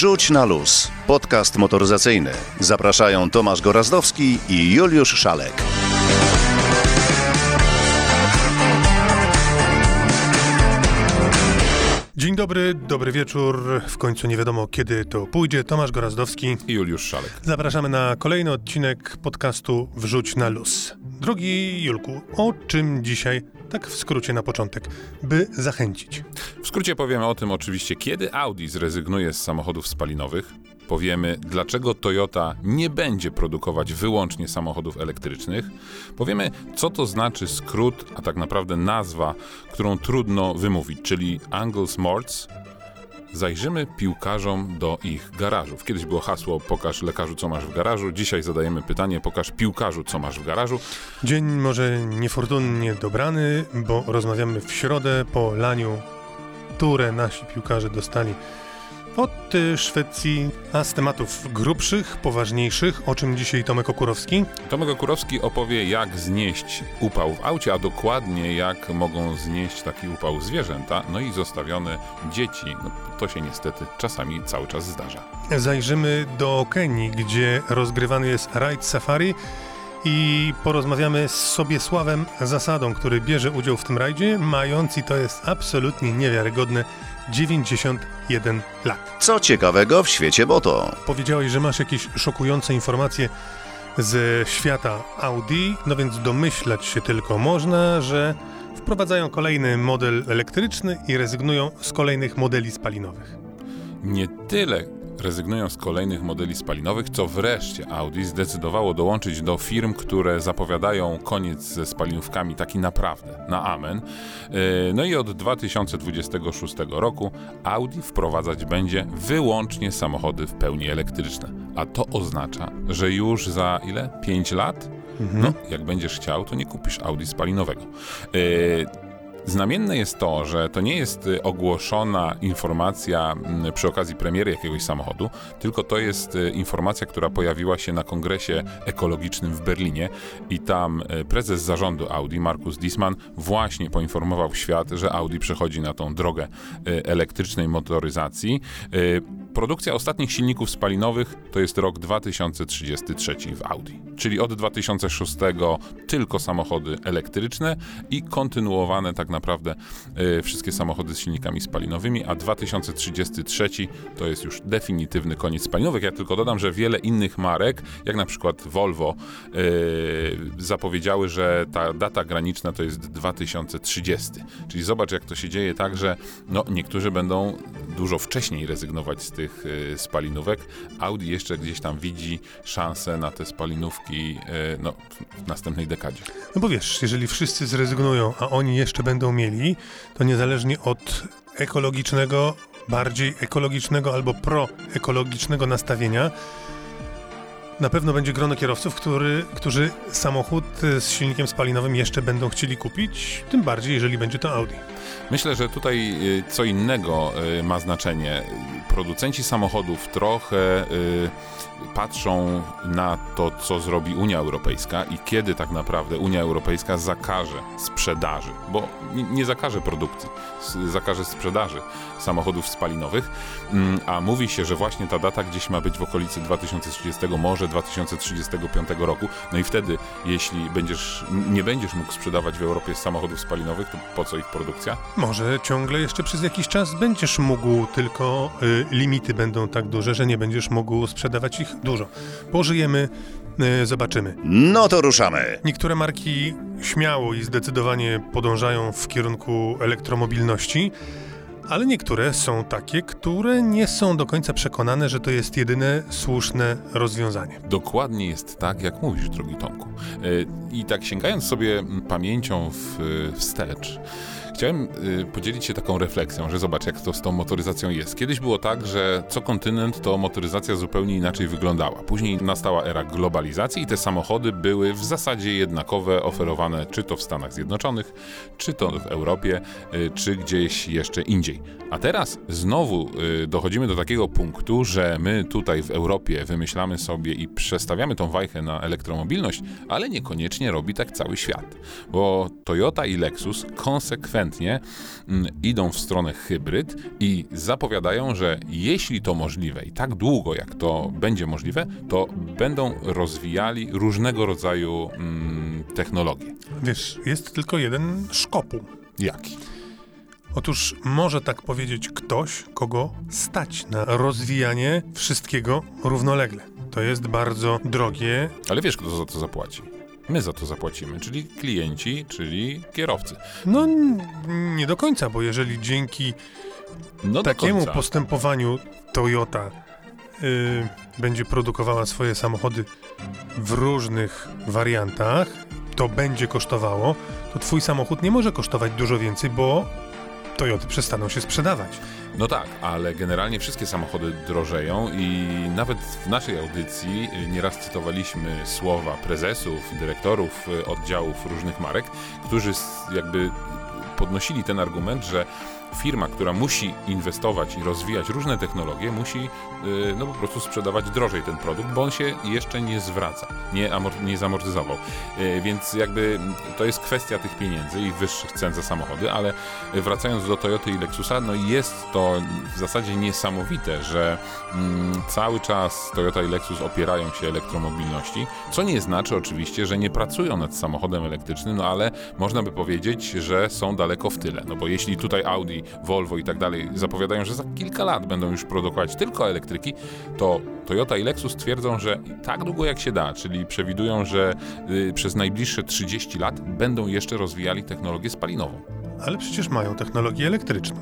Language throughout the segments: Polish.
Wrzuć na luz. Podcast motoryzacyjny. Zapraszają Tomasz Gorazdowski i Juliusz Szalek. Dzień dobry, dobry wieczór. W końcu nie wiadomo kiedy to pójdzie. Tomasz Gorazdowski. I Juliusz Szalek. Zapraszamy na kolejny odcinek podcastu Wrzuć na luz. Drogi Julku, o czym dzisiaj, tak w skrócie na początek, by zachęcić? W skrócie powiemy o tym oczywiście, kiedy Audi zrezygnuje z samochodów spalinowych. Powiemy, dlaczego Toyota nie będzie produkować wyłącznie samochodów elektrycznych. Powiemy, co to znaczy skrót, a tak naprawdę nazwa, którą trudno wymówić, czyli Angles Morts. Zajrzymy piłkarzom do ich garażów. Kiedyś było hasło pokaż lekarzu, co masz w garażu. Dzisiaj zadajemy pytanie pokaż piłkarzu, co masz w garażu. Dzień może niefortunnie dobrany, bo rozmawiamy w środę po laniu, które nasi piłkarze dostali od Szwecji, a z tematów grubszych, poważniejszych, o czym dzisiaj Tomek Okurowski. Tomek Okurowski opowie, jak znieść upał w aucie, a dokładnie jak mogą znieść taki upał zwierzęta, no i zostawione dzieci. No, to się niestety czasami cały czas zdarza. Zajrzymy do Kenii, gdzie rozgrywany jest rajd safari i porozmawiamy z Sobiesławem Zasadą, który bierze udział w tym rajdzie, mając i to jest absolutnie niewiarygodne 91 lat. Co ciekawego w świecie moto? Powiedziałeś, że masz jakieś szokujące informacje ze świata Audi, no więc domyślać się tylko można, że wprowadzają kolejny model elektryczny i rezygnują z kolejnych modeli spalinowych. Nie tyle rezygnują z kolejnych modeli spalinowych, co wreszcie Audi zdecydowało dołączyć do firm, które zapowiadają koniec ze spalinówkami taki naprawdę, na amen. E, no i od 2026 roku Audi wprowadzać będzie wyłącznie samochody w pełni elektryczne. A to oznacza, że już za ile? 5 lat? Mhm. No, jak będziesz chciał, to nie kupisz Audi spalinowego. E, Znamienne jest to, że to nie jest y, ogłoszona informacja mm, przy okazji premiery jakiegoś samochodu, tylko to jest y, informacja, która pojawiła się na kongresie ekologicznym w Berlinie i tam y, prezes zarządu Audi, Markus Disman, właśnie poinformował świat, że Audi przechodzi na tą drogę elektrycznej motoryzacji. Produkcja ostatnich silników spalinowych to jest rok 2033 w Audi, czyli od 2006 tylko samochody elektryczne i kontynuowane tak naprawdę y, wszystkie samochody z silnikami spalinowymi, a 2033 to jest już definitywny koniec spalinowych. Ja tylko dodam, że wiele innych marek, jak na przykład Volvo, y, zapowiedziały, że ta data graniczna to jest 2030. Czyli zobacz, jak to się dzieje tak, że no, niektórzy będą dużo wcześniej rezygnować z tych y, spalinówek. Audi jeszcze gdzieś tam widzi szansę na te spalinówki y, no, w następnej dekadzie. No bo wiesz, jeżeli wszyscy zrezygnują, a oni jeszcze będą mieli, to niezależnie od ekologicznego, bardziej ekologicznego albo proekologicznego nastawienia, na pewno będzie grono kierowców, który, którzy samochód z silnikiem spalinowym jeszcze będą chcieli kupić, tym bardziej jeżeli będzie to Audi. Myślę, że tutaj y, co innego y, ma znaczenie. Producenci samochodów trochę y, patrzą na to, co zrobi Unia Europejska i kiedy tak naprawdę Unia Europejska zakaże sprzedaży, bo nie zakaże produkcji, zakaże sprzedaży samochodów spalinowych, mm, a mówi się, że właśnie ta data gdzieś ma być w okolicy 2030, może 2035 roku. No i wtedy, jeśli będziesz, nie będziesz mógł sprzedawać w Europie samochodów spalinowych, to po co ich produkcja? Może ciągle jeszcze przez jakiś czas będziesz mógł, tylko limity będą tak duże, że nie będziesz mógł sprzedawać ich dużo. Pożyjemy, y, zobaczymy. No to ruszamy. Niektóre marki śmiało i zdecydowanie podążają w kierunku elektromobilności ale niektóre są takie, które nie są do końca przekonane, że to jest jedyne słuszne rozwiązanie. Dokładnie jest tak, jak mówisz, drogi Tomku. E, I tak sięgając sobie pamięcią w, wstecz, Chciałem y, podzielić się taką refleksją, że zobacz, jak to z tą motoryzacją jest. Kiedyś było tak, że co kontynent to motoryzacja zupełnie inaczej wyglądała. Później nastała era globalizacji i te samochody były w zasadzie jednakowe, oferowane czy to w Stanach Zjednoczonych, czy to w Europie, y, czy gdzieś jeszcze indziej. A teraz znowu y, dochodzimy do takiego punktu, że my tutaj w Europie wymyślamy sobie i przestawiamy tą wajchę na elektromobilność, ale niekoniecznie robi tak cały świat. Bo Toyota i Lexus konsekwentnie ewidentnie mm, idą w stronę hybryd i zapowiadają, że jeśli to możliwe i tak długo jak to będzie możliwe, to będą rozwijali różnego rodzaju mm, technologie. Wiesz, jest tylko jeden szkopuł. Jaki? Otóż może tak powiedzieć ktoś, kogo stać na rozwijanie wszystkiego równolegle. To jest bardzo drogie. Ale wiesz, kto za to zapłaci? My za to zapłacimy, czyli klienci, czyli kierowcy. No nie do końca, bo jeżeli dzięki no takiemu postępowaniu Toyota yy, będzie produkowała swoje samochody w różnych wariantach, to będzie kosztowało, to twój samochód nie może kosztować dużo więcej, bo Toyoty przestaną się sprzedawać. No tak, ale generalnie wszystkie samochody drożeją i nawet w naszej audycji nieraz cytowaliśmy słowa prezesów, dyrektorów oddziałów różnych marek, którzy jakby podnosili ten argument, że firma, która musi inwestować i rozwijać różne technologie, musi y, no po prostu sprzedawać drożej ten produkt, bo on się jeszcze nie zwraca, nie, nie zamortyzował. Y, więc jakby to jest kwestia tych pieniędzy i wyższych cen za samochody, ale wracając do Toyoty i Lexusa, no jest to w zasadzie niesamowite, że mm, cały czas Toyota i Lexus opierają się elektromobilności, co nie znaczy oczywiście, że nie pracują nad samochodem elektrycznym, no ale można by powiedzieć, że są daleko w tyle, no bo jeśli tutaj Audi Volvo i tak dalej zapowiadają, że za kilka lat będą już produkować tylko elektryki, to Toyota i Lexus twierdzą, że tak długo jak się da, czyli przewidują, że y, przez najbliższe 30 lat będą jeszcze rozwijali technologię spalinową. Ale przecież mają technologię elektryczną.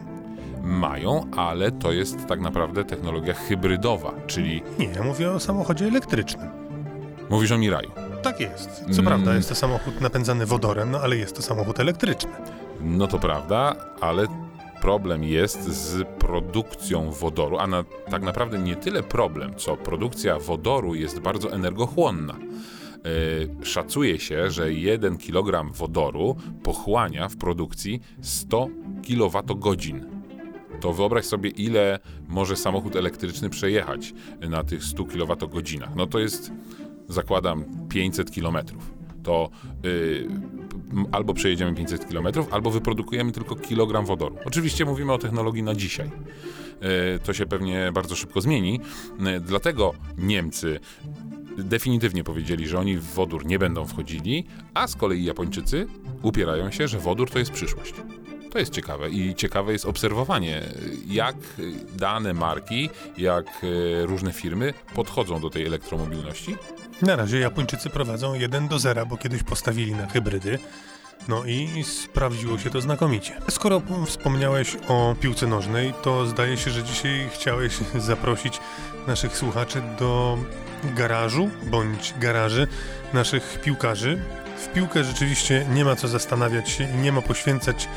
Mają, ale to jest tak naprawdę technologia hybrydowa, czyli. Nie, mówię o samochodzie elektrycznym. Mówisz o Miraju. Tak jest. Co mm. prawda jest to samochód napędzany wodorem, no ale jest to samochód elektryczny. No to prawda, ale problem jest z produkcją wodoru, a na, tak naprawdę nie tyle problem, co produkcja wodoru jest bardzo energochłonna. Yy, szacuje się, że 1 kg wodoru pochłania w produkcji 100 kWh. To wyobraź sobie, ile może samochód elektryczny przejechać na tych 100 kWh. No to jest, zakładam, 500 kilometrów to y, albo przejedziemy 500 km, albo wyprodukujemy tylko kilogram wodoru. Oczywiście mówimy o technologii na dzisiaj. Y, to się pewnie bardzo szybko zmieni, y, dlatego Niemcy definitywnie powiedzieli, że oni w wodór nie będą wchodzili, a z kolei Japończycy upierają się, że wodór to jest przyszłość. To jest ciekawe i ciekawe jest obserwowanie, jak dane marki, jak różne firmy podchodzą do tej elektromobilności na razie Japończycy prowadzą 1 do 0, bo kiedyś postawili na hybrydy. No i sprawdziło się to znakomicie. Skoro wspomniałeś o piłce nożnej, to zdaje się, że dzisiaj chciałeś zaprosić naszych słuchaczy do garażu bądź garaży naszych piłkarzy. W piłkę rzeczywiście nie ma co zastanawiać się i nie ma poświęcać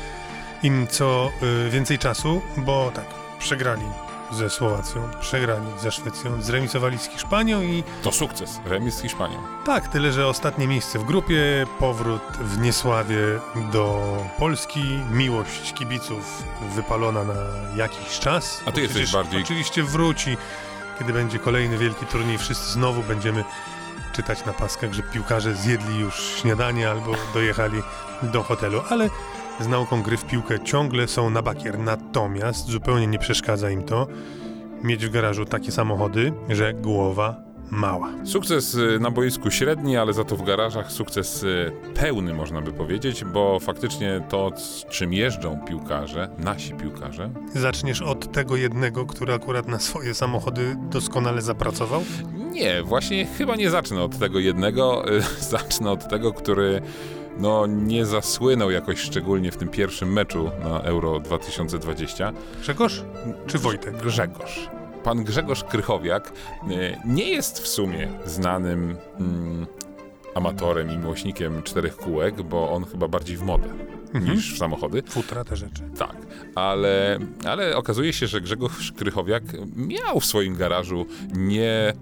im co y, więcej czasu, bo tak, przegrali ze Słowacją, przegrali ze Szwecją, zremisowali z Hiszpanią i... To sukces, remis z Hiszpanią. Tak, tyle, że ostatnie miejsce w grupie, powrót w niesławie do Polski, miłość kibiców wypalona na jakiś czas. A ty jesteś bardziej... Oczywiście wróci, kiedy będzie kolejny wielki turniej, wszyscy znowu będziemy czytać na paskach, że piłkarze zjedli już śniadanie albo dojechali do hotelu, ale z nauką gry w piłkę ciągle są na bakier. Natomiast zupełnie nie przeszkadza im to mieć w garażu takie samochody, że głowa mała. Sukces y, na boisku średni, ale za to w garażach sukces y, pełny, można by powiedzieć, bo faktycznie to, czym jeżdżą piłkarze, nasi piłkarze. Zaczniesz od tego jednego, który akurat na swoje samochody doskonale zapracował? Nie, właśnie chyba nie zacznę od tego jednego. Zacznę od tego, który no, nie zasłynął jakoś szczególnie w tym pierwszym meczu na Euro 2020. Grzegorz czy Wojtek? Grzegorz. Pan Grzegorz Krychowiak e, nie jest w sumie znanym mm, amatorem i miłośnikiem czterech kółek, bo on chyba bardziej w modę mhm. niż w samochody. Futra te rzeczy. Tak, ale, ale okazuje się, że Grzegorz Krychowiak miał w swoim garażu nie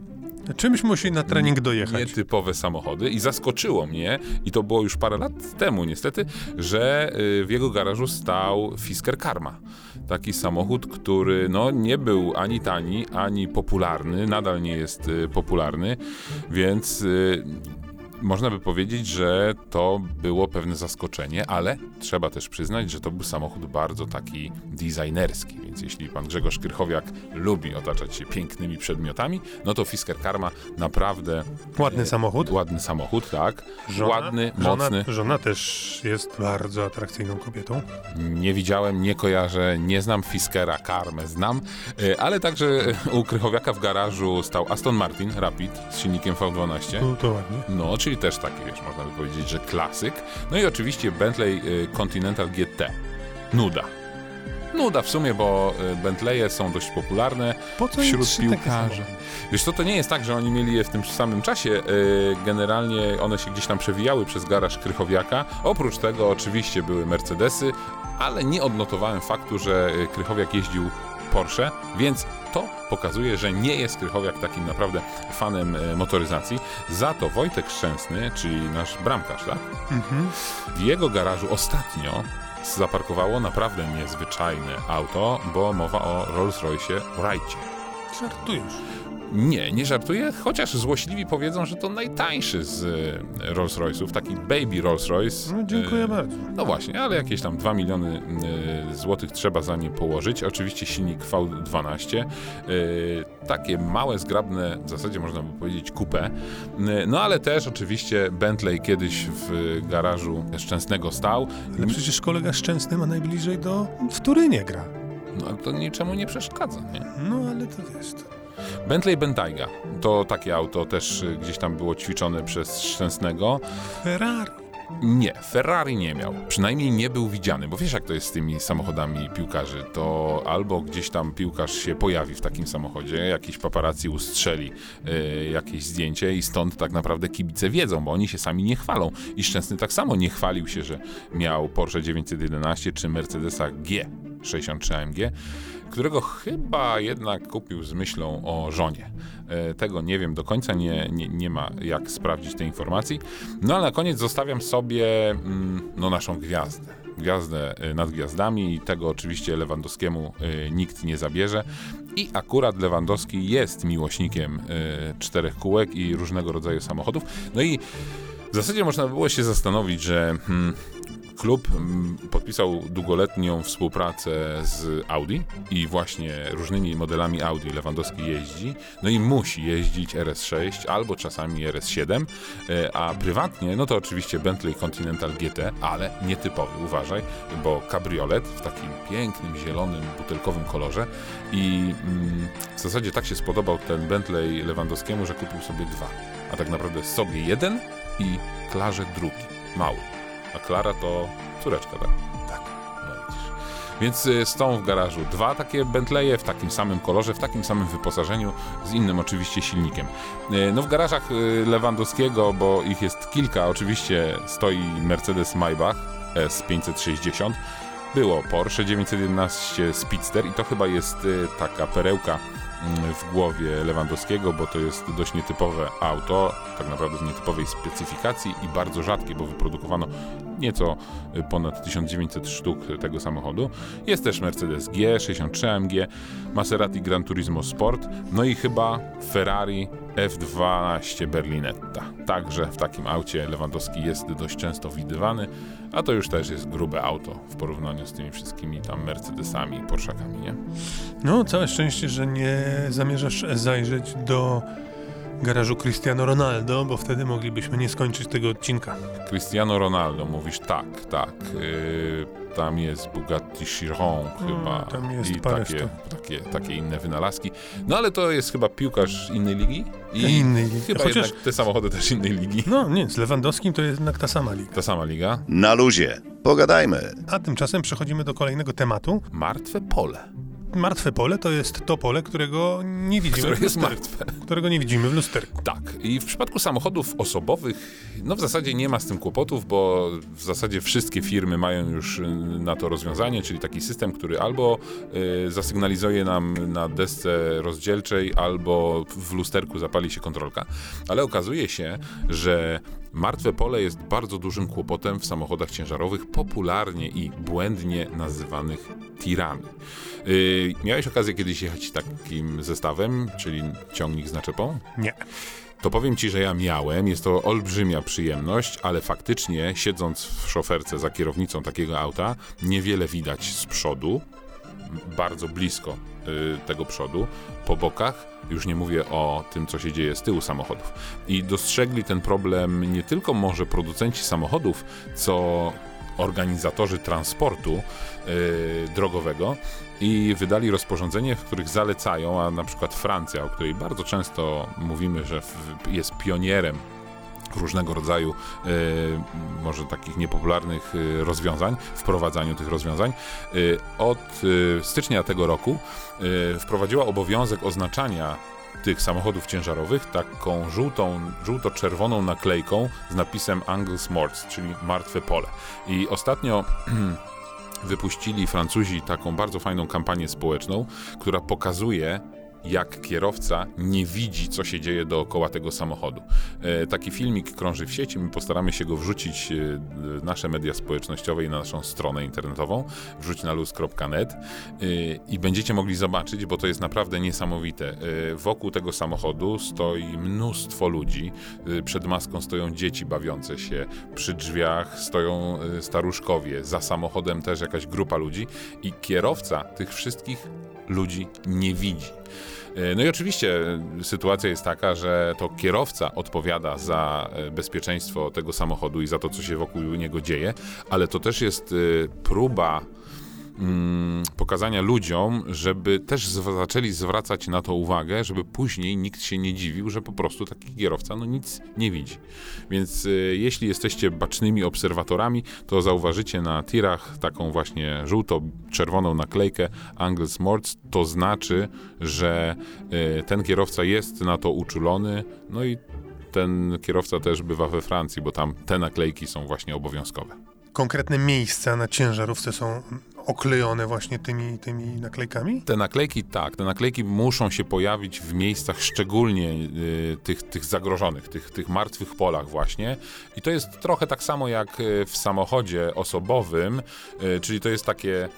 Czymś musi na trening dojechać. Nietypowe samochody i zaskoczyło mnie, i to było już parę lat temu niestety, że y, w jego garażu stał Fisker Karma. Taki samochód, który no, nie był ani tani, ani popularny, nadal nie jest y, popularny, więc y, można by powiedzieć, że to było pewne zaskoczenie, ale trzeba też przyznać, że to był samochód bardzo taki designerski, więc jeśli pan Grzegorz Krychowiak lubi otaczać się pięknymi przedmiotami, no to Fisker Karma naprawdę Ładny samochód. ładny samochód, tak? Żona- ładny, żona, mocny. Żona też jest bardzo atrakcyjną kobietą. Nie widziałem, nie kojarzę, nie znam Fiskera, Karmę znam, y, ale także u Krychowiaka w garażu stał Aston Martin Rapid z silnikiem V12. No to ładnie. No, czyli też taki, wiesz, można by powiedzieć, że klasyk. No i oczywiście Bentley y, Continental GT. Nuda. Nuda w sumie, bo y, Bentleye są dość popularne Po co im wśród piłkarzy. Wiesz co, to nie jest tak, że oni mieli je w tym samym czasie. y, Generalnie one się gdzieś tam przewijały przez garaż Krychowiaka. Oprócz tego oczywiście były Mercedesy, ale nie odnotowałem faktu, że Krychowiak jeździł Porsche, więc to pokazuje, że nie jest Krychowiak takim naprawdę fanem y, motoryzacji. Za to Wojtek Szczęsny, czyli nasz bramkarz, tak? Mhm. W jego garażu ostatnio zaparkowało naprawdę niezwyczajne auto, bo mowa o Rolls-Royce Wrightie. Żartujesz. Nie, nie żartuję, chociaż złośliwi powiedzą, że to najtańszy z e, Rolls-Royce'ów, taki baby Rolls-Royce. No, dziękuję E, bardzo. No właśnie, ale jakieś tam 2 miliony e, złotych trzeba za nie położyć. Oczywiście silnik V12. E, takie małe, zgrabne, w zasadzie można by powiedzieć coupé. No ale też oczywiście Bentley kiedyś w garażu Szczęsnego stał. Ale przecież kolega Szczęsny ma najbliżej do... W Turynie gra. No ale to niczemu nie przeszkadza, nie? No ale to wiesz... To... Bentley Bentayga to takie auto też y, gdzieś tam było ćwiczone przez Szczęsnego. Ferrari. Nie, Ferrari nie miał. Przynajmniej nie był widziany, bo wiesz jak to jest z tymi samochodami piłkarzy. To albo gdzieś tam piłkarz się pojawi w takim samochodzie, jakiś paparazzi ustrzeli y, jakieś zdjęcie i stąd tak naprawdę kibice wiedzą, bo oni się sami nie chwalą. I Szczęsny tak samo nie chwalił się, że miał Porsche 911 czy Mercedesa G63 AMG, którego chyba jednak kupił z myślą o żonie. E, Tego nie wiem do końca, nie, nie, nie ma jak sprawdzić tej informacji. No ale na koniec zostawiam sobie mm, no, naszą gwiazdę. Gwiazdę e, nad gwiazdami i tego oczywiście Lewandowskiemu e, nikt nie zabierze. I akurat Lewandowski jest miłośnikiem czterech kółek i różnego rodzaju samochodów. No i w zasadzie można by było się zastanowić, że hmm, klub mm, podpisał długoletnią współpracę z Audi i właśnie różnymi modelami Audi Lewandowski jeździ. No i musi jeździć RS6 albo czasami RS7, e, a prywatnie, no to oczywiście Bentley Continental GT, ale nietypowy, uważaj, bo kabriolet w takim pięknym, zielonym, butelkowym kolorze i mm, w zasadzie tak się spodobał ten Bentley Lewandowskiemu, że kupił sobie dwa, a tak naprawdę sobie jeden i Klarze drugi, mały. A Klara to córeczka, tak? Tak. No widzisz. Więc y, są w garażu dwa takie Bentleye w takim samym kolorze, w takim samym wyposażeniu, z innym oczywiście silnikiem. Y, No w garażach y, Lewandowskiego, bo ich jest kilka, oczywiście stoi Mercedes Maybach S560, było Porsche 911 Speedster i to chyba jest y, taka perełka w głowie Lewandowskiego, bo to jest dość nietypowe auto, tak naprawdę w nietypowej specyfikacji i bardzo rzadkie, bo wyprodukowano nieco ponad 1900 sztuk tego samochodu. Jest też Mercedes G63 AMG, Maserati Gran Turismo Sport, no i chyba Ferrari F12 Berlinetta. Także w takim aucie Lewandowski jest dość często widywany, a to już też jest grube auto w porównaniu z tymi wszystkimi tam Mercedesami i Porszakami, nie? No, całe szczęście, że nie zamierzasz zajrzeć do garażu Cristiano Ronaldo, bo wtedy moglibyśmy nie skończyć tego odcinka. Cristiano Ronaldo, mówisz tak, tak. Yy, tam jest Bugatti Chiron chyba tam jest i takie, takie, takie inne wynalazki. No ale to jest chyba piłkarz innej ligi i Innej ligi. chyba Chociaż- jednak te samochody też innej ligi. No nie, z Lewandowskim to jest jednak ta sama liga. Ta sama liga. Na luzie. Pogadajmy. A tymczasem przechodzimy do kolejnego tematu. Martwe pole, Martwe pole to jest to pole, którego nie widzimy które w jest martwe. Którego nie widzimy w lusterku. Tak, i w przypadku samochodów osobowych, no w zasadzie nie ma z tym kłopotów, bo w zasadzie wszystkie firmy mają już y, na to rozwiązanie, czyli taki system, który albo y, zasygnalizuje nam na desce rozdzielczej, albo w lusterku zapali się kontrolka. Ale okazuje się, że martwe pole jest bardzo dużym kłopotem w samochodach ciężarowych, popularnie i błędnie nazywanych tirami. Y, miałeś okazję kiedyś jechać takim zestawem, czyli ciągnik z naczepą? Nie. to powiem ci, że ja miałem, jest to olbrzymia przyjemność, ale faktycznie siedząc w szoferce za kierownicą takiego auta, niewiele widać z przodu, bardzo blisko y, tego przodu, po bokach, już nie mówię o tym, co się dzieje z tyłu samochodów. I dostrzegli ten problem nie tylko może producenci samochodów, co organizatorzy transportu yy, drogowego i wydali rozporządzenie, w których zalecają, a na przykład Francja, o której bardzo często mówimy, że jest pionierem różnego rodzaju, y, może takich niepopularnych y, rozwiązań, wprowadzaniu tych rozwiązań. Y, od stycznia tego roku wprowadziła obowiązek oznaczania tych samochodów ciężarowych taką żółtą, żółto-czerwoną naklejką z napisem Angles Morts, czyli martwe pole. I ostatnio wypuścili Francuzi taką bardzo fajną kampanię społeczną, która pokazuje jak kierowca nie widzi, co się dzieje dookoła tego samochodu. E, taki filmik krąży w sieci, my postaramy się go wrzucić e, w nasze media społecznościowe i na naszą stronę internetową, wrzuć na luz.net e, i będziecie mogli zobaczyć, bo to jest naprawdę niesamowite. Wokół tego samochodu stoi mnóstwo ludzi, przed maską stoją dzieci bawiące się, przy drzwiach stoją staruszkowie, za samochodem też jakaś grupa ludzi i kierowca tych wszystkich ludzi nie widzi. E, no i oczywiście e, sytuacja jest taka, że to kierowca odpowiada za e, bezpieczeństwo tego samochodu i za to, co się wokół niego dzieje, ale to też jest próba mm, pokazania ludziom, żeby też zaczęli zwracać na to uwagę, żeby później nikt się nie dziwił, że po prostu taki kierowca no nic nie widzi. Więc y, jeśli jesteście bacznymi obserwatorami, to zauważycie na tirach taką właśnie żółto-czerwoną naklejkę Angles Morts, to znaczy, że y, ten kierowca jest na to uczulony, no i ten kierowca też bywa we Francji, bo tam te naklejki są właśnie obowiązkowe. Konkretne miejsca na ciężarówce są oklejone właśnie tymi, tymi naklejkami? Te naklejki tak, te naklejki muszą się pojawić w miejscach szczególnie y, tych, tych zagrożonych, tych, tych martwych polach właśnie. I to jest trochę tak samo jak y, w samochodzie osobowym, y, czyli to jest takie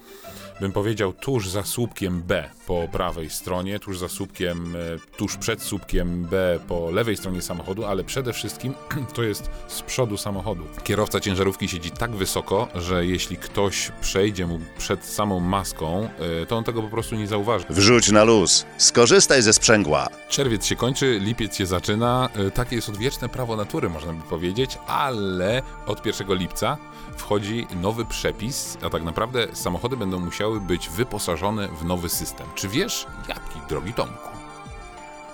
bym powiedział, tuż za słupkiem B po prawej stronie, tuż za słupkiem, e, tuż przed słupkiem B po lewej stronie samochodu, ale przede wszystkim to jest z przodu samochodu. Kierowca ciężarówki siedzi tak wysoko, że jeśli ktoś przejdzie mu przed samą maską, e, to on tego po prostu nie zauważy. Wrzuć na luz, skorzystaj ze sprzęgła. Czerwiec się kończy, lipiec się zaczyna. E, takie jest odwieczne prawo natury, można by powiedzieć, ale od 1 lipca wchodzi nowy przepis, a tak naprawdę samochody będą musiały być wyposażone w nowy system. Czy wiesz, jaki, drogi Tomku?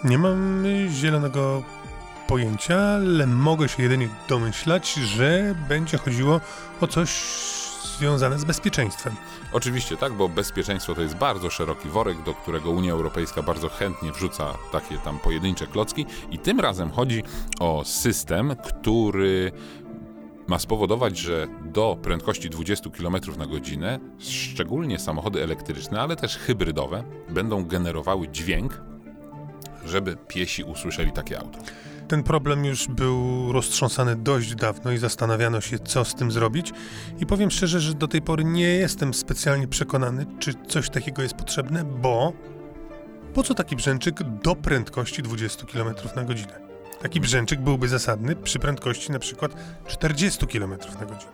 Nie mam zielonego pojęcia, ale mogę się jedynie domyślać, że będzie chodziło o coś związane z bezpieczeństwem. Oczywiście tak, bo bezpieczeństwo to jest bardzo szeroki worek, do którego Unia Europejska bardzo chętnie wrzuca takie tam pojedyncze klocki i tym razem chodzi o system, który ma spowodować, że do prędkości 20 km na godzinę szczególnie samochody elektryczne, ale też hybrydowe będą generowały dźwięk, żeby piesi usłyszeli takie auto. Ten problem już był roztrząsany dość dawno i zastanawiano się, co z tym zrobić. I powiem szczerze, że do tej pory nie jestem specjalnie przekonany, czy coś takiego jest potrzebne, bo po co taki brzęczyk do prędkości 20 km na godzinę? Taki brzęczyk byłby zasadny przy prędkości na przykład 40 km na godzinę.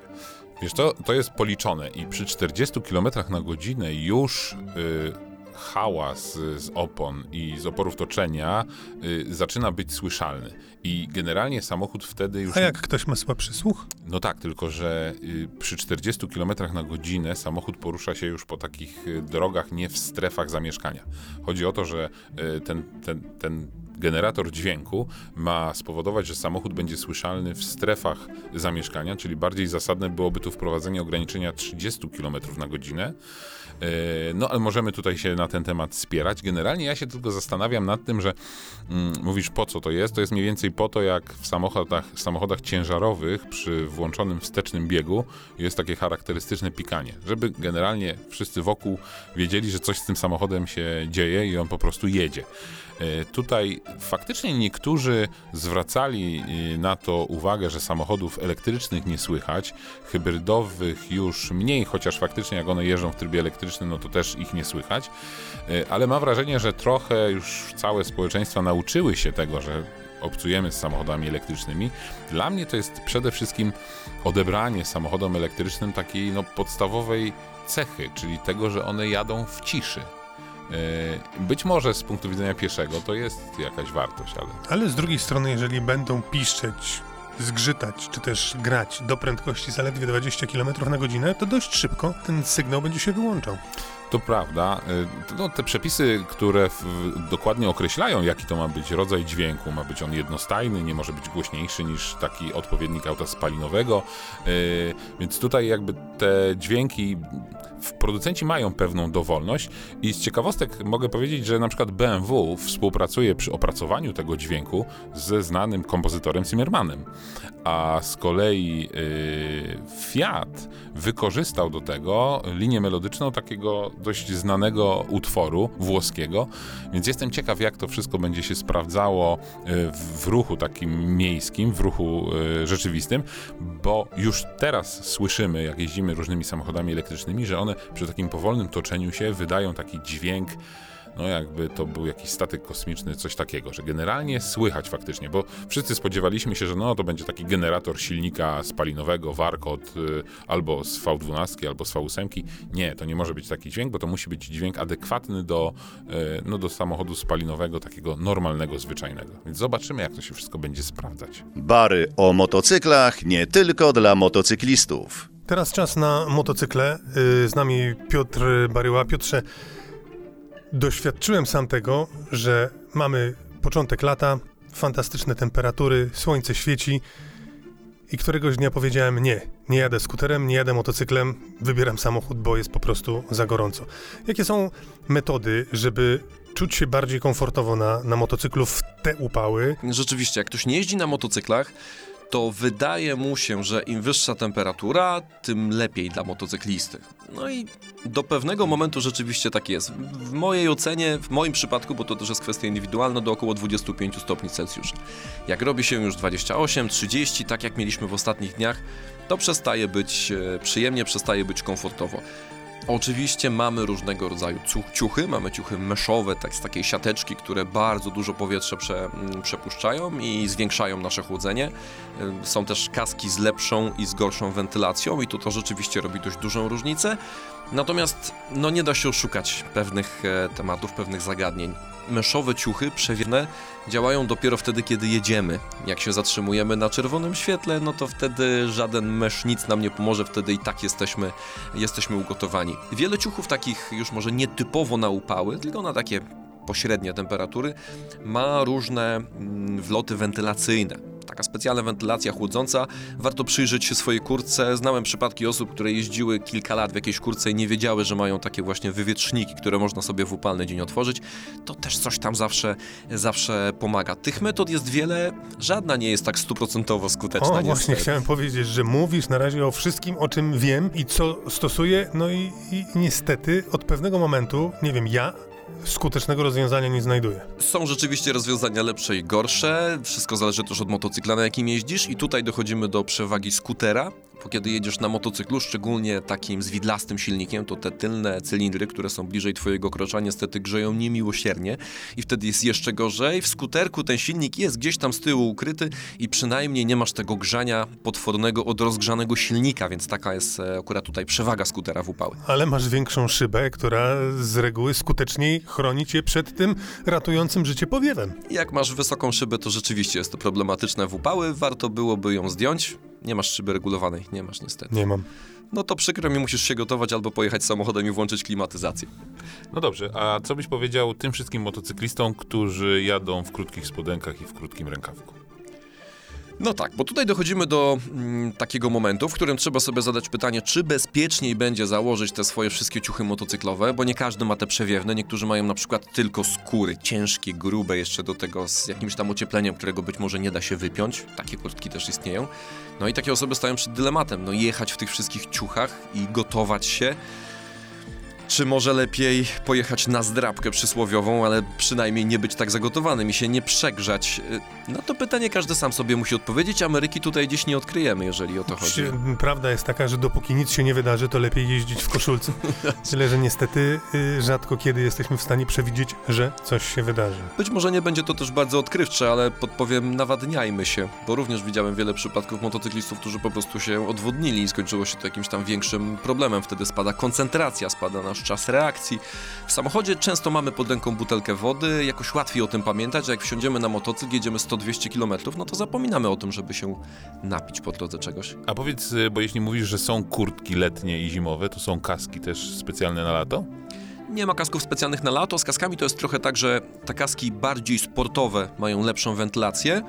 Wiesz, to, to jest policzone i przy 40 km na godzinę już yy, hałas z opon i z oporów toczenia yy, zaczyna być słyszalny. I generalnie samochód wtedy już... A jak ktoś ma słabszy słuch? No tak, tylko że yy, przy 40 km na godzinę samochód porusza się już po takich y, drogach nie w strefach zamieszkania. Chodzi o to, że y, ten, ten, ten generator dźwięku ma spowodować, że samochód będzie słyszalny w strefach zamieszkania, czyli bardziej zasadne byłoby tu wprowadzenie ograniczenia 30 km na godzinę. E, no, ale możemy tutaj się na ten temat spierać. Generalnie ja się tylko zastanawiam nad tym, że mm, mówisz po co to jest. To jest mniej więcej po to, jak w samochodach, w samochodach ciężarowych przy włączonym wstecznym biegu jest takie charakterystyczne pikanie, żeby generalnie wszyscy wokół wiedzieli, że coś z tym samochodem się dzieje i on po prostu jedzie. E, tutaj faktycznie niektórzy zwracali e, na to uwagę, że samochodów elektrycznych nie słychać, hybrydowych już mniej, chociaż faktycznie jak one jeżdżą w trybie elektrycznym, no to też ich nie słychać, e, ale mam wrażenie, że trochę już całe społeczeństwa nauczyły się tego, że obcujemy z samochodami elektrycznymi. Dla mnie to jest przede wszystkim odebranie samochodom elektrycznym takiej no, podstawowej cechy, czyli tego, że one jadą w ciszy. E, być może z punktu widzenia pieszego to jest jakaś wartość, ale. Ale z drugiej strony, jeżeli będą piszczeć, zgrzytać, czy też grać do prędkości zaledwie 20 km na godzinę, to dość szybko ten sygnał będzie się wyłączał. To prawda. E, no, te przepisy, które w, dokładnie określają, jaki to ma być rodzaj dźwięku, ma być on jednostajny, nie może być głośniejszy niż taki odpowiednik auta spalinowego, yy, więc tutaj jakby te dźwięki producenci mają pewną dowolność i z ciekawostek mogę powiedzieć, że na przykład BMW współpracuje przy opracowaniu tego dźwięku ze znanym kompozytorem Zimmermanem, a z kolei yy, Fiat wykorzystał do tego linię melodyczną takiego dość znanego utworu włoskiego, więc jestem ciekaw, jak to wszystko będzie się sprawdzało y, w ruchu takim miejskim, w ruchu y, rzeczywistym, bo już teraz słyszymy, jak jeździmy różnymi samochodami elektrycznymi, że one przy takim powolnym toczeniu się wydają taki dźwięk, no jakby to był jakiś statek kosmiczny, coś takiego, że generalnie słychać faktycznie, bo wszyscy spodziewaliśmy się, że no to będzie taki generator silnika spalinowego, warkot y, albo z V12, albo z V8. Nie, to nie może być taki dźwięk, bo to musi być dźwięk adekwatny do, y, no, do samochodu spalinowego, takiego normalnego, zwyczajnego. Więc zobaczymy, jak to się wszystko będzie sprawdzać. Bary o motocyklach nie tylko dla motocyklistów. Teraz czas na motocykle. Y, z nami Piotr Baryła. Piotrze, doświadczyłem sam tego, że mamy początek lata, fantastyczne temperatury, słońce świeci i któregoś dnia powiedziałem nie, nie jadę skuterem, nie jadę motocyklem, wybieram samochód, bo jest po prostu za gorąco. Jakie są metody, żeby czuć się bardziej komfortowo na, na motocyklu w te upały? Rzeczywiście, jak ktoś nie jeździ na motocyklach, to wydaje mu się, że im wyższa temperatura, tym lepiej dla motocyklisty. No i do pewnego momentu rzeczywiście tak jest. W mojej ocenie, w moim przypadku, bo to też jest kwestia indywidualna, do około 25 stopni Celsjusza. Jak robi się już 28, 30, tak jak mieliśmy w ostatnich dniach, to przestaje być e, przyjemnie, przestaje być komfortowo. Oczywiście mamy różnego rodzaju ciuchy, mamy ciuchy meszowe, tak z takiej siateczki, które bardzo dużo powietrza prze, mm, przepuszczają i zwiększają nasze chłodzenie. Y, są też kaski z lepszą i z gorszą wentylacją i tu to rzeczywiście robi dość dużą różnicę. Natomiast no nie da się oszukać pewnych e, tematów, pewnych zagadnień. Meszowe ciuchy przewierne działają dopiero wtedy, kiedy jedziemy. Jak się zatrzymujemy na czerwonym świetle, no to wtedy żaden mesz nic nam nie pomoże, wtedy i tak jesteśmy, jesteśmy ugotowani. Wiele ciuchów takich już może nietypowo na upały, tylko na takie pośrednie temperatury, ma różne mm, wloty wentylacyjne taka specjalna wentylacja chłodząca. Warto przyjrzeć się swojej kurtce. Znałem przypadki osób, które jeździły kilka lat w jakiejś kurtce i nie wiedziały, że mają takie właśnie wywietrzniki, które można sobie w upalny dzień otworzyć. To też coś tam zawsze, zawsze pomaga. Tych metod jest wiele, żadna nie jest tak stuprocentowo skuteczna. O, właśnie chciałem powiedzieć, że mówisz na razie o wszystkim, o czym wiem i co stosuję, no i, i niestety od pewnego momentu, nie wiem, ja skutecznego rozwiązania nie znajduję. Są rzeczywiście rozwiązania lepsze i gorsze. Wszystko zależy też od motocykla, na jakim jeździsz. I tutaj dochodzimy do przewagi skutera, bo kiedy jedziesz na motocyklu, szczególnie takim z widlastym silnikiem, to te tylne cylindry, które są bliżej twojego krocza, niestety grzeją niemiłosiernie i wtedy jest jeszcze gorzej. W skuterku ten silnik jest gdzieś tam z tyłu ukryty i przynajmniej nie masz tego grzania potwornego od rozgrzanego silnika, więc taka jest e, akurat tutaj przewaga skutera w upały. Ale masz większą szybę, która z reguły skuteczniej chroni cię przed tym ratującym życie powiewem. Jak masz wysoką szybę, to rzeczywiście jest to problematyczne w upały, warto byłoby ją zdjąć. Nie masz szyby regulowanej, nie masz niestety. Nie mam. No to przykro mi, musisz się gotować albo pojechać samochodem i włączyć klimatyzację. No dobrze, a co byś powiedział tym wszystkim motocyklistom, którzy jadą w krótkich spodenkach i w krótkim rękawku? No tak, bo tutaj dochodzimy do mm, takiego momentu, w którym trzeba sobie zadać pytanie, czy bezpieczniej będzie założyć te swoje wszystkie ciuchy motocyklowe, bo nie każdy ma te przewiewne, niektórzy mają na przykład tylko skóry, ciężkie, grube, jeszcze do tego z jakimś tam ociepleniem, którego być może nie da się wypiąć. Takie kurtki też istnieją. No i takie osoby stają przed dylematem, no jechać w tych wszystkich ciuchach i gotować się Czy może lepiej pojechać na zdrabkę przysłowiową, ale przynajmniej nie być tak zagotowanym i się nie przegrzać? Y, Na to pytanie każdy sam sobie musi odpowiedzieć. Ameryki tutaj gdzieś nie odkryjemy, jeżeli o to chodzi. Się- Prawda jest taka, że dopóki nic się nie wydarzy, to lepiej jeździć w koszulce. Tyle, że niestety y, rzadko kiedy jesteśmy w stanie przewidzieć, że coś się wydarzy. Być może nie będzie to też bardzo odkrywcze, ale podpowiem, nawadniajmy się, bo również widziałem wiele przypadków motocyklistów, którzy po prostu się odwodnili i skończyło się to jakimś tam większym problemem. Wtedy spada koncentracja, spada nasz czas reakcji. W samochodzie często mamy pod ręką butelkę wody, jakoś łatwiej o tym pamiętać, że jak wsiądziemy na motocykl, jedziemy 100-200 km, no to zapominamy o tym, żeby się napić po drodze czegoś. A powiedz, y, bo jeśli mówisz, że są kurtki letnie i zimowe, to są kaski też specjalne na lato? Nie ma kasków specjalnych na lato. Z kaskami to jest trochę tak, że te kaski bardziej sportowe mają lepszą wentylację.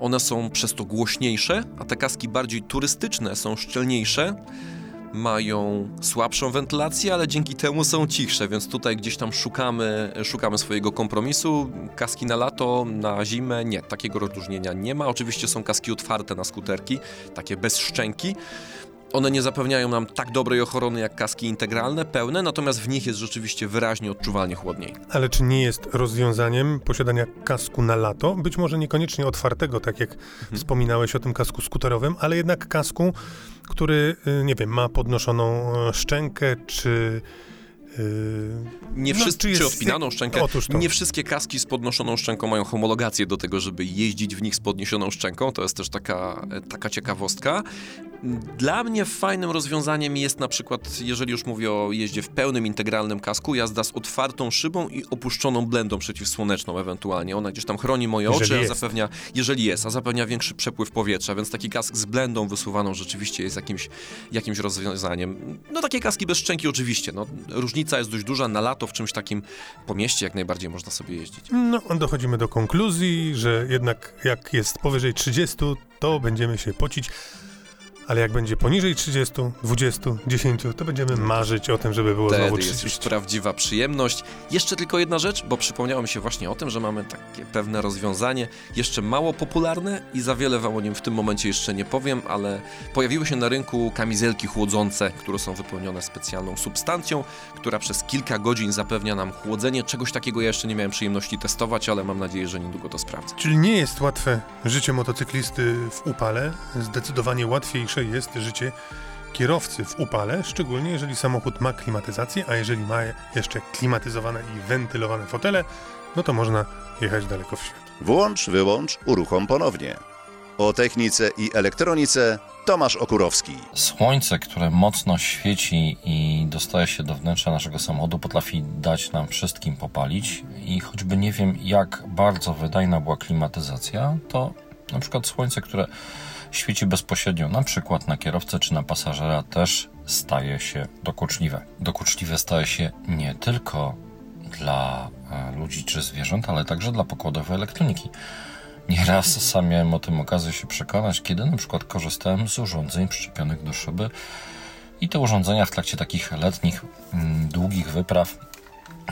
One są przez to głośniejsze, a te kaski bardziej turystyczne są szczelniejsze. Mają słabszą wentylację, ale dzięki temu są cichsze, więc tutaj gdzieś tam szukamy, szukamy swojego kompromisu. Kaski na lato, na zimę nie, takiego rozróżnienia nie ma. Oczywiście są kaski otwarte na skuterki, takie bez szczęki. One nie zapewniają nam tak dobrej ochrony jak kaski integralne, pełne, natomiast w nich jest rzeczywiście wyraźnie odczuwalnie chłodniej. Ale czy nie jest rozwiązaniem posiadania kasku na lato? Być może niekoniecznie otwartego, tak jak wspominałeś o tym kasku skuterowym, ale jednak kasku, który, y, nie wiem, ma podnoszoną e, szczękę, czy... y, Nie No, wszyscy, czy czy, odpinaną szczękę. Otóż to. Nie wszystkie kaski z podnoszoną szczęką mają homologację do tego, żeby jeździć w nich z podniesioną szczęką. To jest też taka, e, taka ciekawostka. Dla mnie fajnym rozwiązaniem jest na przykład, jeżeli już mówię o jeździe w pełnym integralnym kasku, jazda z otwartą szybą i opuszczoną blendą przeciwsłoneczną ewentualnie. Ona gdzieś tam chroni moje Jeżeli oczy, a jest. zapewnia, jeżeli jest, a zapewnia większy przepływ powietrza, więc taki kask z blendą wysuwaną rzeczywiście jest jakimś, jakimś rozwiązaniem. No takie kaski bez szczęki oczywiście, no różnica jest dość duża, na lato w czymś takim po mieście jak najbardziej można sobie jeździć. No, dochodzimy do konkluzji, że jednak jak jest powyżej 30, to będziemy się pocić, ale jak będzie poniżej 30, 20, 10, to będziemy marzyć o tym, żeby było znowu Wtedy jest 30. już prawdziwa przyjemność. Jeszcze tylko jedna rzecz, bo przypomniało mi się właśnie o tym, że mamy takie pewne rozwiązanie, jeszcze mało popularne i za wiele wam o nim w tym momencie jeszcze nie powiem, ale pojawiły się na rynku kamizelki chłodzące, które są wypełnione specjalną substancją, która przez kilka godzin zapewnia nam chłodzenie. Czegoś takiego ja jeszcze nie miałem przyjemności testować, ale mam nadzieję, że niedługo to sprawdzę. Czyli nie jest łatwe życie motocyklisty w upale, zdecydowanie łatwiejsze jest życie kierowcy w upale, szczególnie jeżeli samochód ma klimatyzację, a jeżeli ma jeszcze klimatyzowane i wentylowane fotele, no to można jechać daleko w świat. Włącz, wyłącz, uruchom ponownie. O technice i elektronice Tomasz Okurowski. Słońce, które mocno świeci i dostaje się do wnętrza naszego samochodu, potrafi dać nam wszystkim popalić. I choćby nie wiem, jak bardzo wydajna była klimatyzacja, to na przykład słońce, które świeci bezpośrednio, na przykład na kierowcę czy na pasażera, też staje się dokuczliwe. Dokuczliwe staje się nie tylko dla e, ludzi czy zwierząt, ale także dla pokładowej elektroniki. Nieraz sam miałem o tym okazję się przekonać, kiedy na przykład korzystałem z urządzeń przyczepionych do szyby i te urządzenia w trakcie takich letnich, mm, długich wypraw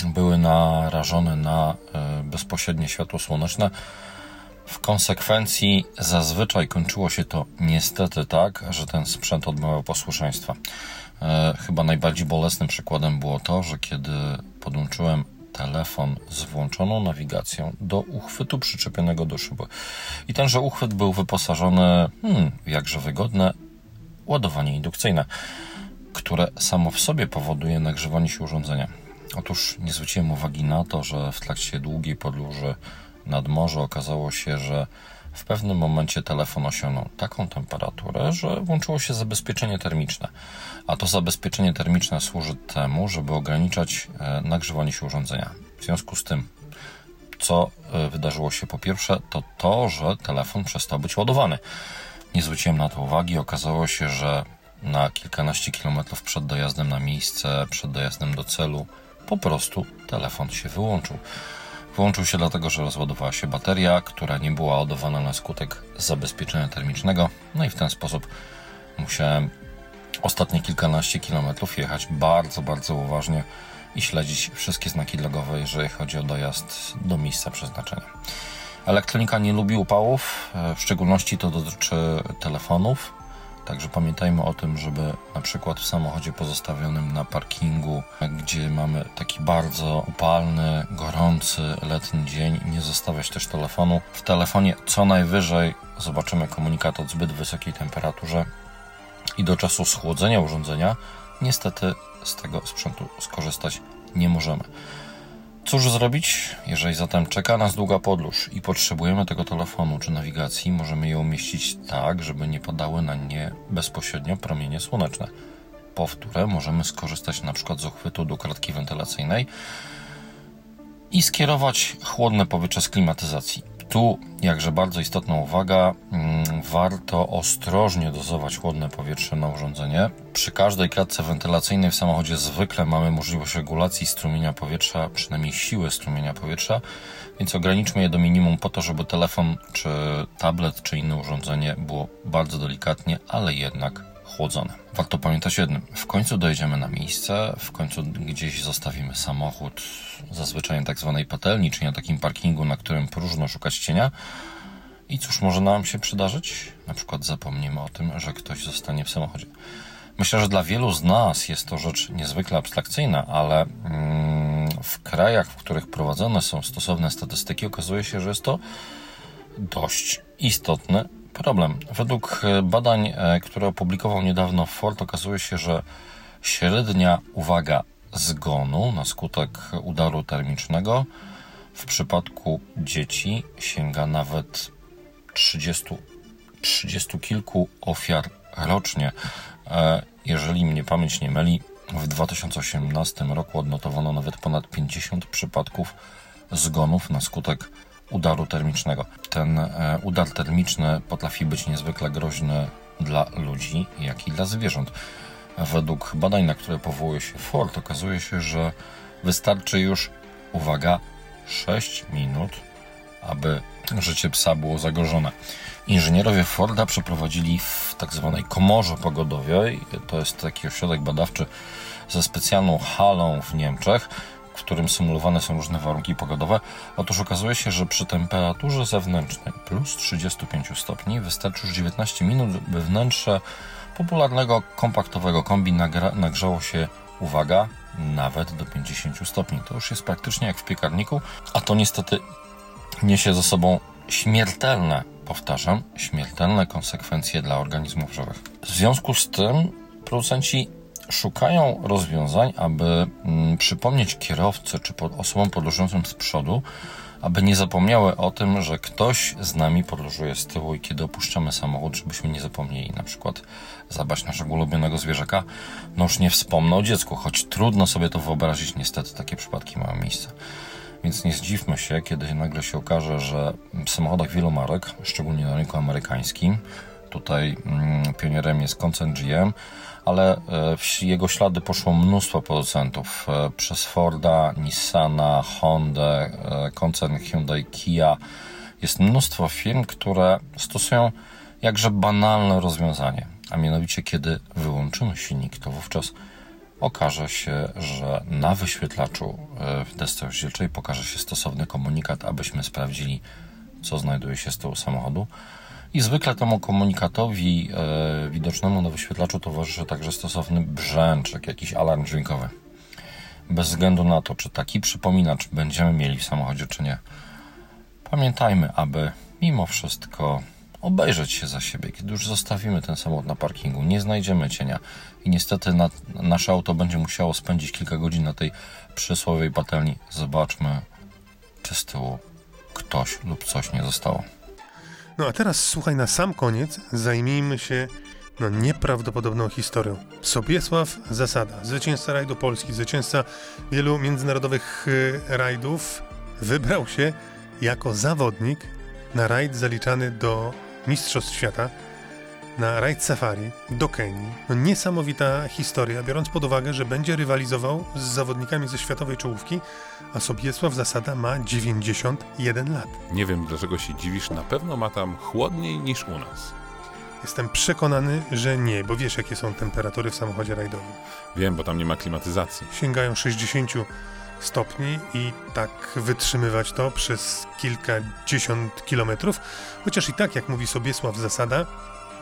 były narażone na e, bezpośrednie światło słoneczne. W konsekwencji zazwyczaj kończyło się to niestety tak, że ten sprzęt odmawiał posłuszeństwa. E, chyba najbardziej bolesnym przykładem było to, że kiedy podłączyłem telefon z włączoną nawigacją do uchwytu przyczepionego do szyby. I tenże uchwyt był wyposażony hmm, jakże wygodne ładowanie indukcyjne, które samo w sobie powoduje nagrzewanie się urządzenia. Otóż nie zwróciłem uwagi na to, że w trakcie długiej podróży nad morze okazało się, że w pewnym momencie telefon osiągnął taką temperaturę, że włączyło się zabezpieczenie termiczne. A to zabezpieczenie termiczne służy temu, żeby ograniczać e, nagrzewanie się urządzenia. W związku z tym, co e, wydarzyło się po pierwsze, to to, że telefon przestał być ładowany. Nie zwróciłem na to uwagi. Okazało się, że na kilkanaście kilometrów przed dojazdem na miejsce, przed dojazdem do celu, po prostu telefon się wyłączył. Wyłączył się dlatego, że rozładowała się bateria, która nie była ładowana na skutek zabezpieczenia termicznego. No i w ten sposób musiałem ostatnie kilkanaście kilometrów jechać bardzo, bardzo uważnie i śledzić wszystkie znaki drogowe, jeżeli chodzi o dojazd do miejsca przeznaczenia. Elektronika nie lubi upałów, e, w szczególności to dotyczy telefonów. Także pamiętajmy o tym, żeby na przykład w samochodzie pozostawionym na parkingu, gdzie mamy taki bardzo upalny, gorący letni dzień, nie zostawiać też telefonu. W telefonie co najwyżej zobaczymy komunikat o zbyt wysokiej temperaturze i do czasu schłodzenia urządzenia niestety z tego sprzętu skorzystać nie możemy. Cóż zrobić, jeżeli zatem czeka nas długa podróż i potrzebujemy tego telefonu czy nawigacji, możemy je umieścić tak, żeby nie padały na nie bezpośrednio promienie słoneczne, po wtóre możemy skorzystać na przykład z uchwytu do kratki wentylacyjnej i skierować chłodne powietrze z klimatyzacji. Tu, jakże bardzo istotna uwaga, mm, warto ostrożnie dozować chłodne powietrze na urządzenie. Przy każdej klatce wentylacyjnej w samochodzie zwykle mamy możliwość regulacji strumienia powietrza, przynajmniej siły strumienia powietrza, więc ograniczmy je do minimum po to, żeby telefon, czy tablet, czy inne urządzenie było bardzo delikatnie, ale jednak chłodzone. Warto pamiętać jednym. W końcu dojedziemy na miejsce, w końcu gdzieś zostawimy samochód, zazwyczaj na tak zwanej patelni, czyli na takim parkingu, na którym próżno szukać cienia. I cóż może nam się przydarzyć? Na przykład zapomnimy o tym, że ktoś zostanie w samochodzie. Myślę, że dla wielu z nas jest to rzecz niezwykle abstrakcyjna, ale mm, w krajach, w których prowadzone są stosowne statystyki, okazuje się, że jest to dość istotny problem. Według e, badań, e, które opublikował niedawno Ford, okazuje się, że średnia uwaga zgonu na skutek udaru termicznego w przypadku dzieci sięga nawet 30, 30 kilku ofiar rocznie. E, jeżeli mnie pamięć nie myli, w 2018 roku odnotowano nawet ponad 50 przypadków zgonów na skutek udaru termicznego. Ten e, udar termiczny potrafi być niezwykle groźny dla ludzi, jak i dla zwierząt. Według badań, na które powołuje się Ford, okazuje się, że wystarczy już, uwaga, 6 minut, aby życie psa było zagrożone. Inżynierowie Forda przeprowadzili w tak zwanej komorze pogodowej, to jest taki ośrodek badawczy ze specjalną halą w Niemczech, w którym symulowane są różne warunki pogodowe. Otóż okazuje się, że przy temperaturze zewnętrznej plus 35 stopni wystarczy już 19 minut, by wnętrze popularnego kompaktowego kombi nagrzało się, uwaga, nawet do 50 stopni. To już jest praktycznie jak w piekarniku, a to niestety niesie ze sobą śmiertelne, powtarzam, śmiertelne konsekwencje dla organizmów żywych. W związku z tym producenci szukają rozwiązań, aby mm, przypomnieć kierowcy czy osobom podróżującym z przodu, aby nie zapomniały o tym, że ktoś z nami podróżuje z tyłu i kiedy opuszczamy samochód, żebyśmy nie zapomnieli na przykład zabrać naszego ulubionego zwierzaka. No już nie wspomnę o dziecku, choć trudno sobie to wyobrazić, niestety takie przypadki mają miejsce. Więc nie zdziwmy się, kiedy nagle się okaże, że w samochodach wielu marek, szczególnie na rynku amerykańskim, tutaj mm, pionierem jest koncern GM, ale e, jego ślady poszło mnóstwo producentów. E, przez Forda, Nissana, Honda, e, koncern Hyundai, Kia. Jest mnóstwo firm, które stosują jakże banalne rozwiązanie. A mianowicie, kiedy wyłączymy silnik, to wówczas okaże się, że na wyświetlaczu w desce rozdzielczej pokaże się stosowny komunikat, abyśmy sprawdzili, co znajduje się z tyłu samochodu. I zwykle temu komunikatowi e, widocznemu na wyświetlaczu towarzyszy także stosowny brzęczek, jakiś alarm dźwiękowy. Bez względu na to, czy taki przypominacz będziemy mieli w samochodzie, czy nie. Pamiętajmy, aby mimo wszystko obejrzeć się za siebie. Kiedy już zostawimy ten samochód na parkingu, nie znajdziemy cienia i niestety na, nasze auto będzie musiało spędzić kilka godzin na tej przysłowiowej patelni. Zobaczmy, czy z tyłu ktoś lub coś nie zostało. No a teraz słuchaj, na sam koniec zajmijmy się no, nieprawdopodobną historią. Sobiesław Zasada, zwycięzca rajdu Polski, zwycięzca wielu międzynarodowych y, rajdów, wybrał się jako zawodnik na rajd zaliczany do Mistrzostw Świata na rajd safari do Kenii. No niesamowita historia, biorąc pod uwagę, że będzie rywalizował z zawodnikami ze światowej czołówki, a Sobiesław Zasada ma 91 lat. Nie wiem, dlaczego się dziwisz, na pewno ma tam chłodniej niż u nas. Jestem przekonany, że nie, bo wiesz, jakie są temperatury w samochodzie rajdowym. Wiem, bo tam nie ma klimatyzacji. Sięgają 60 stopni i tak wytrzymywać to przez kilkadziesiąt kilometrów. Chociaż i tak, jak mówi Sobiesław Zasada,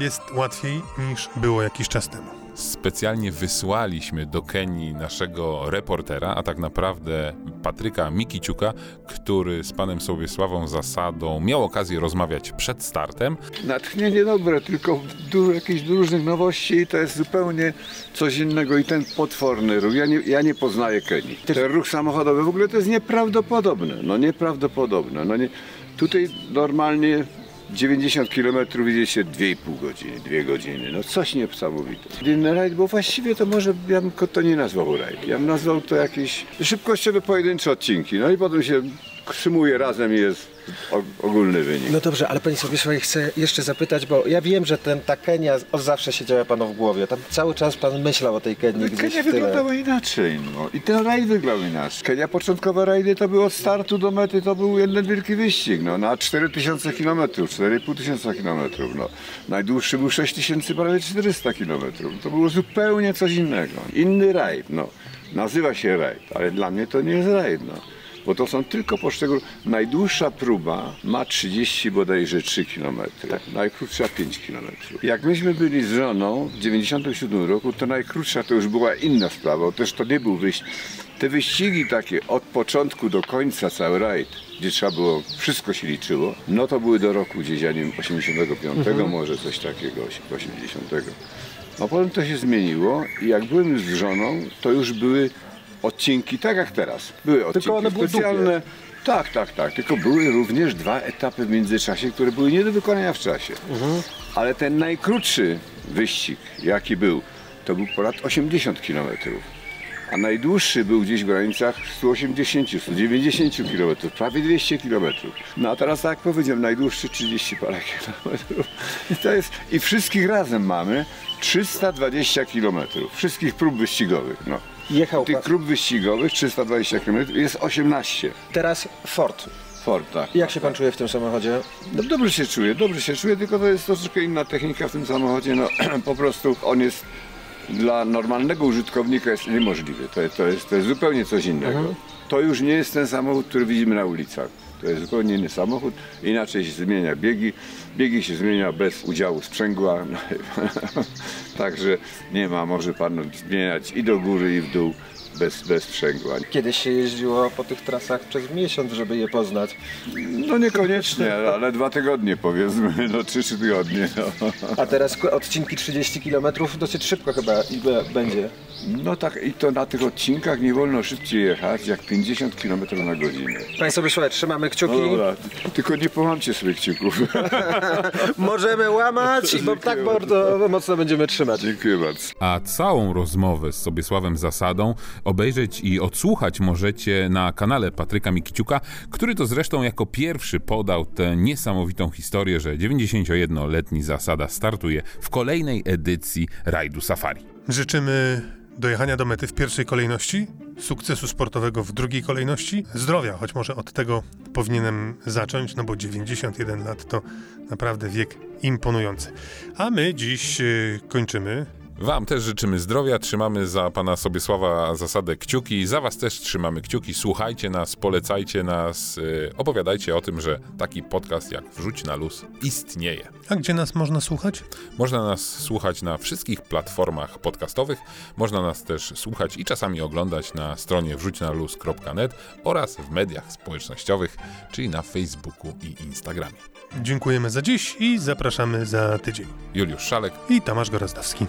jest łatwiej niż było jakiś czas temu. Specjalnie wysłaliśmy do Kenii naszego reportera, a tak naprawdę Patryka Mikiciuka, który z panem Sobiesławą Zasadą miał okazję rozmawiać przed startem. Natchnienie dobre, tylko dużo jakichś różnych nowości i to jest zupełnie coś innego i ten potworny ruch. Ja nie, ja nie poznaję Kenii. Ten ruch samochodowy w ogóle to jest nieprawdopodobne. No nieprawdopodobne. No nie, tutaj normalnie 90 km idzie się 2,5 godziny, 2 godziny. No coś niesamowite. Inny rajd, bo właściwie to może ja bym to nie nazwał rajd. Ja bym nazwał to jakieś szybkościowe pojedyncze odcinki. No i potem się sumuje razem i jest ogólny wynik. No dobrze, ale panie Sobiesławie, chcę jeszcze zapytać, bo ja wiem, że ten, ta Kenia od zawsze siedziała panu w głowie. Tam cały czas pan myślał o tej Kenii Kenia wyglądała inaczej, no. I ten rajd wyglądał inaczej. Kenia początkowe rajdy to było od startu do mety, to był jeden wielki wyścig, no. Na 4000 km, 4500 km, no. Najdłuższy był 6000, prawie 400 km. To było zupełnie coś innego. Inny rajd, no. Nazywa się rajd, ale dla mnie to nie jest rajd, no. Bo to są tylko poszczególne. Najdłuższa próba ma 30 bodajże 3 km, najkrótsza 5 km. Jak myśmy byli z żoną w 97 roku, to najkrótsza to już była inna sprawa, bo też to nie był wyścig. Te wyścigi takie od początku do końca, cały rajd, gdzie trzeba było, wszystko się liczyło, no to były do roku gdzieś, ja nie wiem, 85, może coś takiego, 80. No potem to się zmieniło i jak byłem już z żoną, to już były odcinki, tak jak teraz. Były odcinki one były specjalne. Tak, tak, tak. Tylko były również dwa etapy w międzyczasie, które były nie do wykonania w czasie. Ale ten najkrótszy wyścig, jaki był, to był ponad 80 km. A najdłuższy był gdzieś w granicach 180, 190 km, prawie 200 km. No a teraz tak jak powiedziałem, najdłuższy 30 parę kilometrów. I to jest, i wszystkich razem mamy 320 km. Wszystkich prób wyścigowych. No. Jechał Tych pan. prób wyścigowych 320 km jest 18. Teraz Ford. Ford, tak. Jak się pan czuje w tym samochodzie? No, dobrze się czuję, dobrze się czuję, tylko to jest troszeczkę inna technika w tym samochodzie. No, po prostu on jest dla normalnego użytkownika jest niemożliwy. To, to, jest, to jest zupełnie coś innego. To już nie jest ten samochód, który widzimy na ulicach. To jest zupełnie inny samochód. Inaczej się zmienia biegi. Biegi się zmienia bez udziału sprzęgła. Także nie ma, może pan zmieniać i do góry, i w dół bez, bez sprzęgła. Kiedyś się jeździło po tych trasach przez miesiąc, żeby je poznać. No niekoniecznie, ale dwa tygodnie powiedzmy, no trzy, trzy tygodnie. No. A teraz odcinki 30 km dosyć szybko chyba będzie. No tak, i to na tych odcinkach nie wolno szybciej jechać jak 50 km na godzinę. Panie Sobiesławie, trzymamy kciuki. No dobra, tylko nie połamcie sobie kciuków. Możemy łamać, bo tak bardzo mocno będziemy trzymać. Dziękuję bardzo. A całą rozmowę z Sobiesławem Zasadą obejrzeć i odsłuchać możecie na kanale Patryka Mikiciuka, który to zresztą jako pierwszy podał tę niesamowitą historię, że 91-letni Zasada startuje w kolejnej edycji rajdu Safari. Życzymy dojechania do mety w pierwszej kolejności, sukcesu sportowego w drugiej kolejności, zdrowia, choć może od tego powinienem zacząć, no bo 91 lat to naprawdę wiek imponujący. A my dziś y, kończymy. Wam też życzymy zdrowia, trzymamy za pana Sobiesława Zasadę kciuki, za was też trzymamy kciuki, słuchajcie nas, polecajcie nas, yy, opowiadajcie o tym, że taki podcast jak Wrzuć na luz istnieje. A gdzie nas można słuchać? Można nas słuchać na wszystkich platformach podcastowych, można nas też słuchać i czasami oglądać na stronie wrzućnaluz.net oraz w mediach społecznościowych, czyli na Facebooku i Instagramie. Dziękujemy za dziś i zapraszamy za tydzień. Juliusz Szalek, I Tomasz Gorozdowski.